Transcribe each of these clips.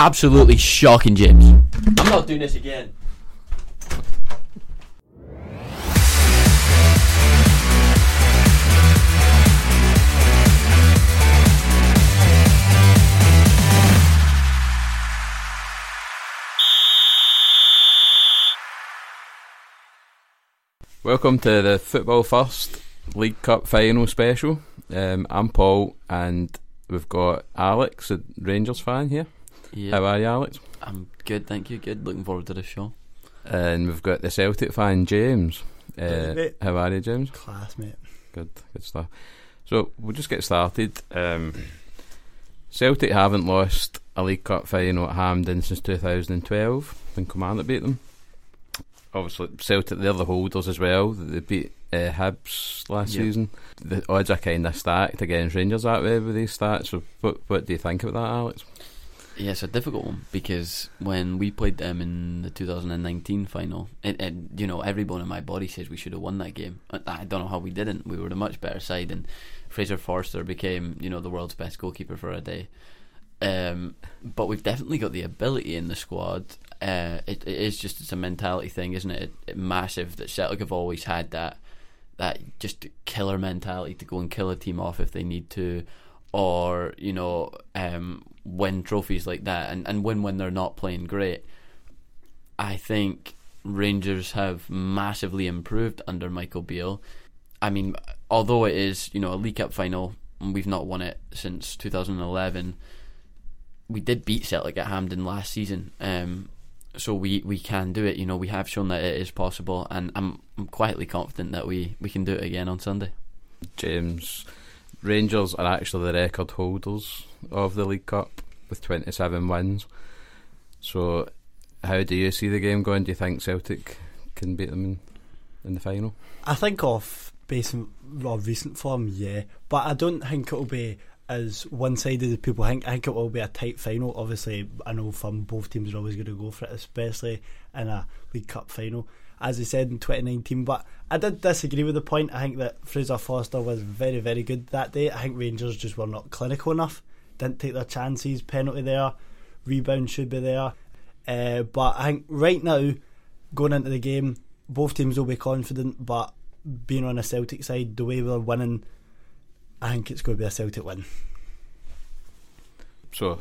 absolutely shocking, James. I'm not doing this again. Welcome to the Football First League Cup final special. Um, I'm Paul, and we've got Alex, a Rangers fan here. Yeah, How are you, Alex? I'm good, thank you. Good. Looking forward to the show. And we've got the Celtic fan, James. Uh, how are you, James? Class, mate. Good, good stuff. So we'll just get started. Um, Celtic haven't lost a League Cup final at Hampden since 2012 when Commander beat them. Obviously, Celtic they're the holders as well. They beat uh, Hibs last Yeah. season. The odds are kind of stacked against Rangers that way with these stats. So, what what do you think about that, Alex? Yeah, it's a difficult one because when we played them in the 2019 final, it, it, you know, every bone in my body says we should have won that game. I, don't know how we didn't. We were a much better side, and Fraser Forster became, you know, the world's best goalkeeper for a day. Um, but we've definitely got the ability in the squad. Uh, it, it is just it's a mentality thing, isn't it? it, it massive that Celtic have always had that that just killer mentality to go and kill a team off if they need to, or you know, um, win trophies like that and, and win when they're not playing great. I think Rangers have massively improved under Michael Beale. I mean, although it is you know a League Cup final, and we've not won it since 2011. We did beat Celtic at Hampden last season, um, so we, we can do it. You know, we have shown that it is possible, and I'm I'm quietly confident that we, we can do it again on Sunday. James, Rangers are actually the record holders of the League Cup with 27 wins. So, how do you see the game going? Do you think Celtic can beat them in, in the final? I think off based on recent form, yeah, but I don't think it'll be as one-sided as people think. I think it will be a tight final. Obviously, I know from both teams are always going to go for it, especially in a League Cup final, as I said in 2019. But I did disagree with the point. I think that Fraser Forster was very, very good that day. I think Rangers just were not clinical enough. Didn't take their chances. Penalty there, rebound should be there. Uh, but I think right now, going into the game, both teams will be confident, but being on a Celtic side, the way we're winning, I think it's going to be a Celtic win. So,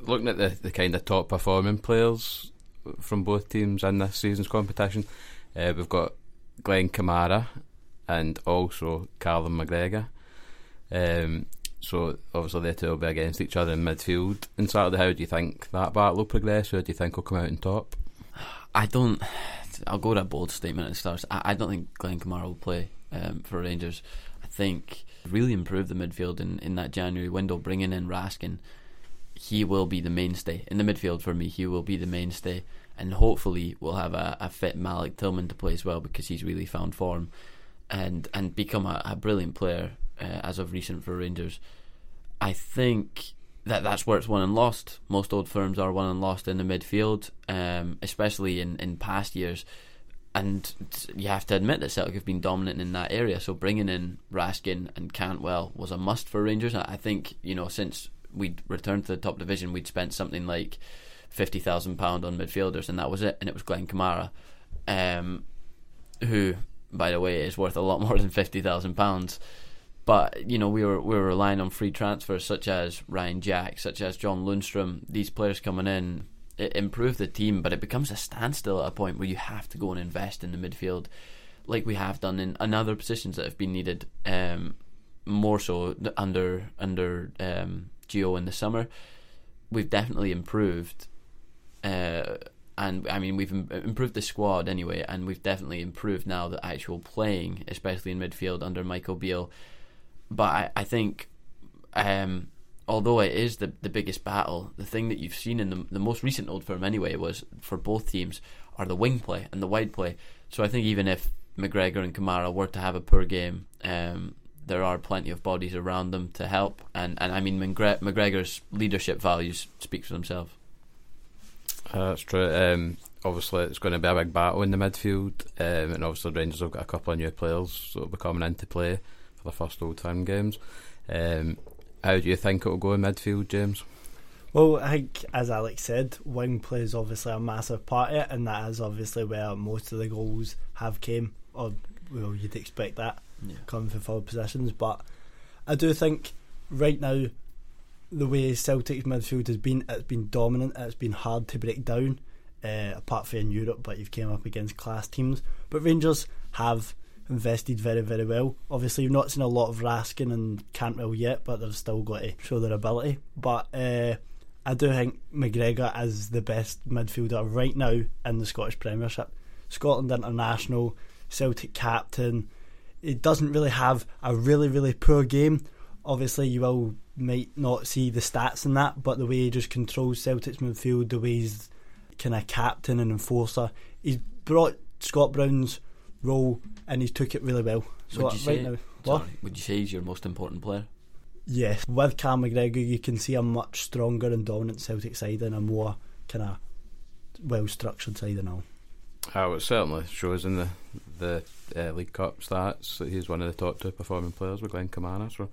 looking at the, the kind of top performing players from both teams in this season's competition, uh, we've got Glenn Kamara and also Callum McGregor. Um, so, obviously, they two will be against each other in midfield. And Saturday, how do you think that battle will progress? Who do you think will come out on top? I don't. I'll go with a bold statement at the start. I, I don't think Glenn Kamara will play um, for Rangers. I think really improved the midfield in, in that January window, bringing in Raskin. He will be the mainstay in the midfield for me. He will be the mainstay, and hopefully we'll have a, a fit Malik Tillman to play as well because he's really found form and and become a, a brilliant player uh, as of recent for Rangers. I think that that's where it's won and lost. Most old firms are won and lost in the midfield, um, especially in, in past years. And you have to admit that Celtic have been dominant in that area. So bringing in Raskin and Cantwell was a must for Rangers. I think you know since we'd returned to the top division, we'd spent something like fifty thousand pound on midfielders, and that was it. And it was Glenn Kamara, um, who, by the way, is worth a lot more than fifty thousand pounds. But you know we were we were relying on free transfers such as Ryan Jack, such as John Lundstram. These players coming in it improved the team, but it becomes a standstill at a point where you have to go and invest in the midfield, like we have done in, in other positions that have been needed. Um, more so under under um, Gio in the summer, we've definitely improved. Uh, and I mean we've im- improved the squad anyway, and we've definitely improved now the actual playing, especially in midfield under Michael Beale but I, I think um, although it is the the biggest battle, the thing that you've seen in the the most recent Old Firm anyway was for both teams are the wing play and the wide play. So I think even if McGregor and Kamara were to have a poor game, um, there are plenty of bodies around them to help. And, and I mean McGre- McGregor's leadership values speak for themselves. Uh, that's true. Um, obviously, it's going to be a big battle in the midfield, um, and obviously Rangers have got a couple of new players that will be coming into play for the first old time games. Um, how do you think it will go in midfield, James? Well, I think, as Alex said, wing plays obviously a massive part of it, and that is obviously where most of the goals have came, or well, you'd expect that Yeah. coming from forward positions. But I do think right now, the way Celtic's midfield has been, it's been dominant. It's been hard to break down, uh, apart from in Europe. But you've came up against class teams. But Rangers have invested very, very well. Obviously, you've not seen a lot of Raskin and Cantwell yet, but they've still got to show their ability. But uh, I do think McGregor is the best midfielder right now in the Scottish Premiership. Scotland international, Celtic captain. He doesn't really have a really, really poor game. Obviously, you will might not see the stats in that, but the way he just controls Celtic's midfield, the way he's kind of captain and enforcer, he's brought Scott Brown's role and he's took it really well. So Would you right say- now, what? Sorry, would you say he's your most important player? Yes, with Cam McGregor, you can see a much stronger and dominant Celtic side and a more kind of well structured side and all. Oh, it certainly shows in the the uh, League Cup stats that he's one of the top two performing players with Glenn Kamara. So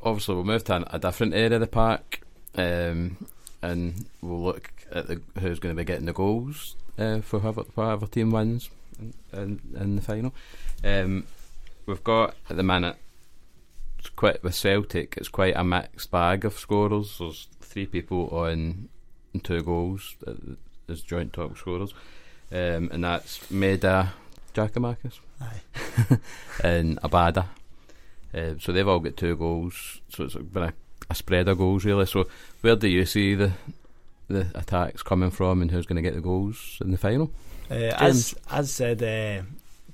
obviously we'll move to a different area of the pack, um, and we'll look at the, who's going to be getting the goals uh, for whoever, whoever team wins in, in, in the final. Um, we've got at the minute it's quite with Celtic. It's quite a mixed bag of scorers. There's three people on two goals uh, as joint top scorers um, and that's Maeda Giakoumakis Aye. and Abada. Uh, so they've all got two goals. So it's been a, a spread of goals really. So where do you see the the attacks coming from, and who's going to get the goals in the final? Uh, as as said uh,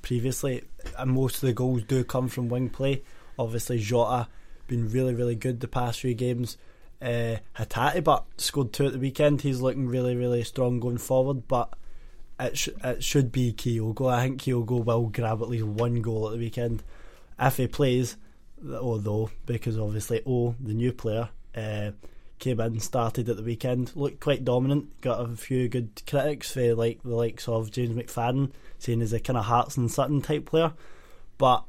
previously, uh, most of the goals do come from wing play. Obviously, Jota been really really good the past few games. Uh, Hatate, but scored two at the weekend. He's looking really really strong going forward. But it sh- it should be Kyogo. I think Kyogo will grab at least one goal at the weekend if he plays. Although because obviously oh, the new player uh, came in, started at the weekend, looked quite dominant. Got a few good critics for like the likes of James McFadden, saying he's a kind of Hearts and Sutton type player. But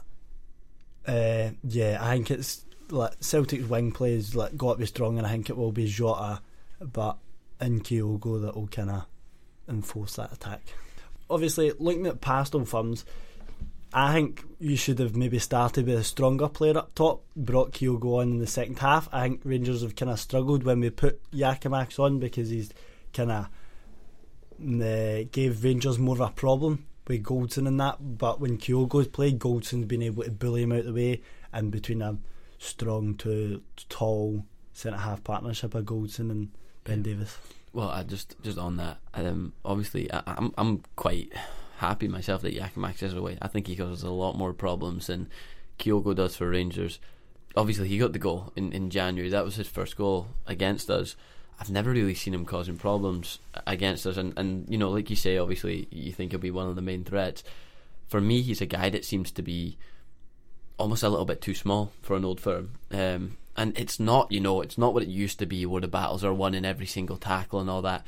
uh, yeah, I think it's like Celtic's wing play is like got to be strong, and I think it will be Jota, but in Kyogo that will kind of enforce that attack. Obviously, looking at past Old Firms, I think you should have maybe started with a stronger player up top, brought Kyogo on in the second half. I think Rangers have kind of struggled when we put Giakoumakis on because he's kind of uh, gave Rangers more of a problem with Goldson and that. But when Kyogo's played, Goldson's been able to bully him out of the way, and between a strong to tall centre half partnership of Goldson and Ben Davies. Well, I just just on that. Um, obviously, I, I'm I'm quite happy myself that Giakoumakis is away. I think he causes a lot more problems than Kyogo does for Rangers. Obviously, he got the goal in, in January. That was his first goal against us. I've never really seen him causing problems against us, and, and you know, like you say, obviously, you think he'll be one of the main threats. For me, he's a guy that seems to be almost a little bit too small for an old firm. Um, and it's not, you know, it's not what it used to be where the battles are won in every single tackle and all that.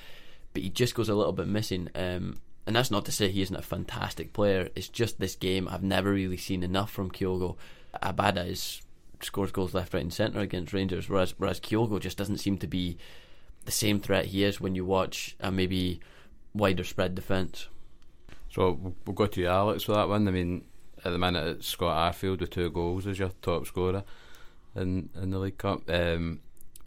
But he just goes a little bit missing. Um, and that's not to say he isn't a fantastic player. It's just this game I've never really seen enough from Kyogo. Abada is scores goals left, right, and centre against Rangers, whereas whereas Kyogo just doesn't seem to be the same threat he is when you watch a maybe wider spread defence. So we'll, go to you, Alex, for that one. I mean, at the minute it's Scott Arfield with two goals as your top scorer in in the League Cup. Um,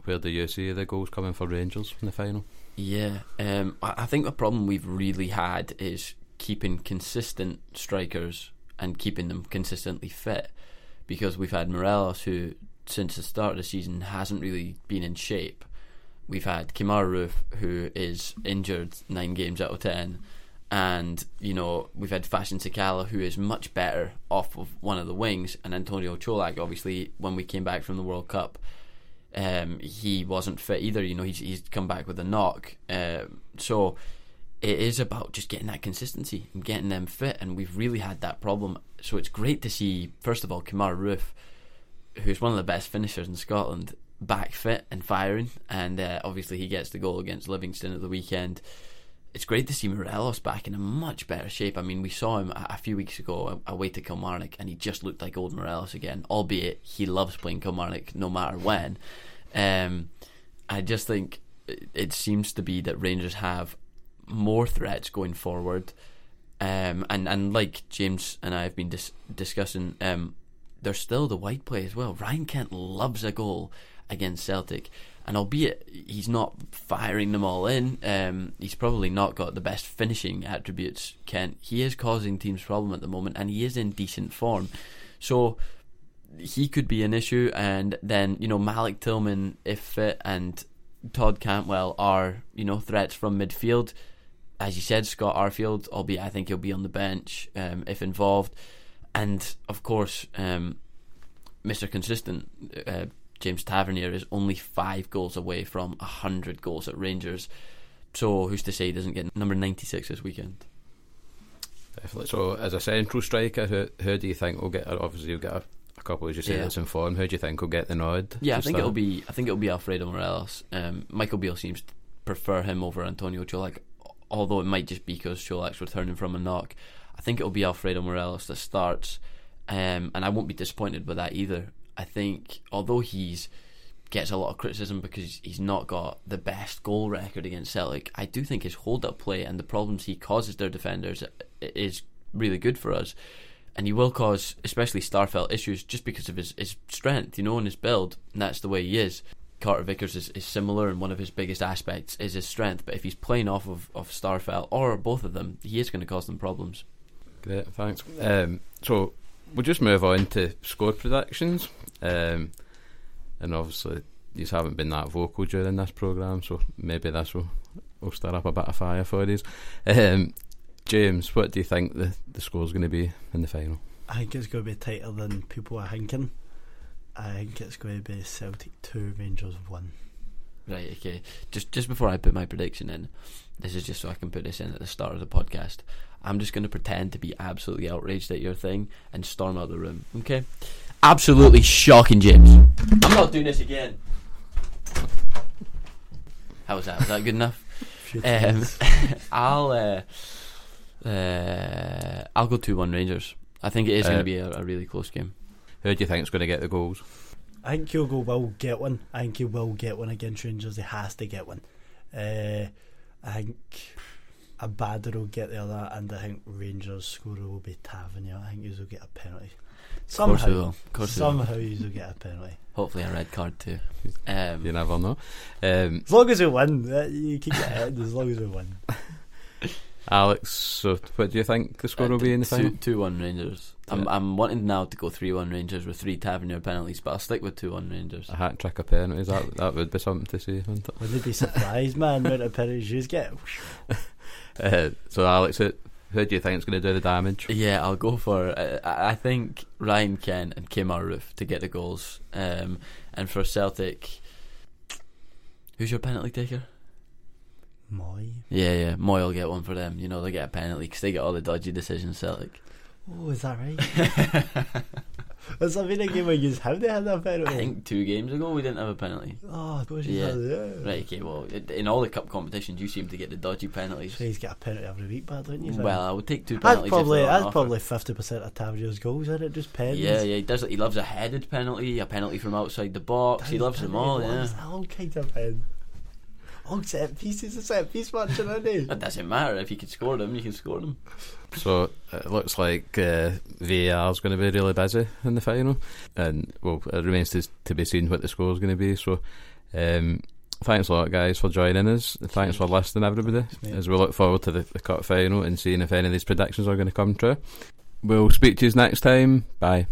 where do you see the goals coming for Rangers in the final? Yeah, um, I think the problem we've really had is keeping consistent strikers and keeping them consistently fit. Because we've had Morelos, who since the start of the season hasn't really been in shape. We've had Kemar Roofe, who is injured nine games out of ten, and you know we've had Fashion Sakala, who is much better off of one of the wings, and Antonio Colak. Obviously, when we came back from the World Cup, um, he wasn't fit either. You know, he's he's come back with a knock. Um, so it is about just getting that consistency and getting them fit, and we've really had that problem. So it's great to see, first of all, Kemar Roofe, who's one of the best finishers in Scotland, back fit and firing, and uh, obviously he gets the goal against Livingston at the weekend. It's great to see Morelos back in a much better shape. I mean, we saw him a, few weeks ago away to Kilmarnock, and he just looked like old Morelos again. Albeit he loves playing Kilmarnock no matter when. Um, I just think it, it seems to be that Rangers have more threats going forward. Um, and, and like James and I have been dis- discussing, um, there's still the wide play as well. Ryan Kent loves a goal against Celtic, and albeit he's not firing them all in, um, he's probably not got the best finishing attributes. Kent, he is causing teams problem at the moment, and he is in decent form. So he could be an issue, and then you know Malik Tillman, if fit, and Todd Cantwell are you know threats from midfield. As you said, Scott Arfield, albeit I think he'll be on the bench um, if involved, and of course, um, Mr. Consistent, uh, James Tavernier is only five goals away from hundred goals at Rangers. So who's to say he doesn't get number ninety six this weekend? Definitely. So, as a central striker, who, who do you think will get? Obviously, you'll get a, a couple, as you say, Yeah. that's in form. Who do you think will get the nod? Yeah, I think start? it'll be. I think it'll be Alfredo Morelos. Um, Michael Beale seems to prefer him over Antonio Colak, although it might just be because Colak's returning from a knock. I think it'll be Alfredo Morelos that starts, um, and I won't be disappointed with that either. I think although he's gets a lot of criticism because he's not got the best goal record against Celtic, I do think his hold up play and the problems he causes their defenders is really good for us. And he will cause, especially Starfelt, issues just because of his, his strength, you know, and his build. And that's the way he is. Carter Vickers is, is similar, and one of his biggest aspects is his strength. But if he's playing off of, of Starfelt or both of them, he is going to cause them problems. Great, thanks. Um, so we'll just move on to score predictions. Um, and obviously, you haven't been that vocal during this programme, so maybe this will, will stir up a bit of fire for you. Um, James, what do you think the, the score's going to be in the final? I think it's going to be tighter than people are thinking. I think it's going to be Celtic 2, Rangers 1. Right, okay. Just just before I put my prediction in, this is just so I can put this in at the start of the podcast. I'm just going to pretend to be absolutely outraged at your thing and storm out of the room. Okay? Absolutely shocking, James. I'm not doing this again. How was that? Was that good enough? Um. I'll uh, uh, I'll go two one Rangers. I think it is going Uh, to be a, a really close game. Who do you think is going to get the goals? I think Kyogo will get one. I think he will get one against Rangers. He has to get one. Uh, I think Abada will get the other, and I think Rangers scorer will be Tavernier. I think he'll get a penalty. Of course we will. Somehow, Of course somehow he'll get a penalty. Hopefully a red card too. Um, You never know. Um, As long as we win, uh, you keep your head. As long as we win. Alex, so what do you think the score will be in the final? Uh, Two, two one Rangers. I'm I'm wanting now to go three one Rangers with three Tavernier penalties, but I'll stick with two one Rangers. A hat trick of penalties, that, that would be something to see, wouldn't it? Wouldn't be surprised, man? Amount of penalties you get. Uh, so, Alex, who, who do you think is going to do the damage? Yeah, I'll go for. Uh, I I think Ryan Kent and Kemar Roofe to get the goals. Um, and for Celtic, who's your penalty taker? Moy. Yeah, yeah, Moy will get one for them. You know, they get a penalty because they get all the dodgy decisions. Celtic. Oh, is that right? Has that been a game where you have they had that penalty? I think two games ago we didn't have a penalty. Oh, gosh, Yeah. yeah. Right, okay, well, in all the cup competitions, you seem to get the dodgy penalties. So he's got a penalty every week, but don't you? Well, I would take two penalties. that's penalties. probably if they're on that's probably fifty percent of Tavernier's goals, isn't it? Just pens. Yeah, yeah, he does. He loves a headed penalty, a penalty from outside the box. He loves them all. Yeah, all kinds of pen. All set pieces, a set piece match, isn't it? it doesn't matter if you can score them. You can score them. So, it looks like uh, VAR is going to be really busy in the final. And, well, it remains to, to be seen what the score is going to be. So, um, thanks a lot, guys, for joining us. Thanks for listening, everybody, as we look forward to the, the cup final and seeing if any of these predictions are going to come true. We'll speak to you next time. Bye.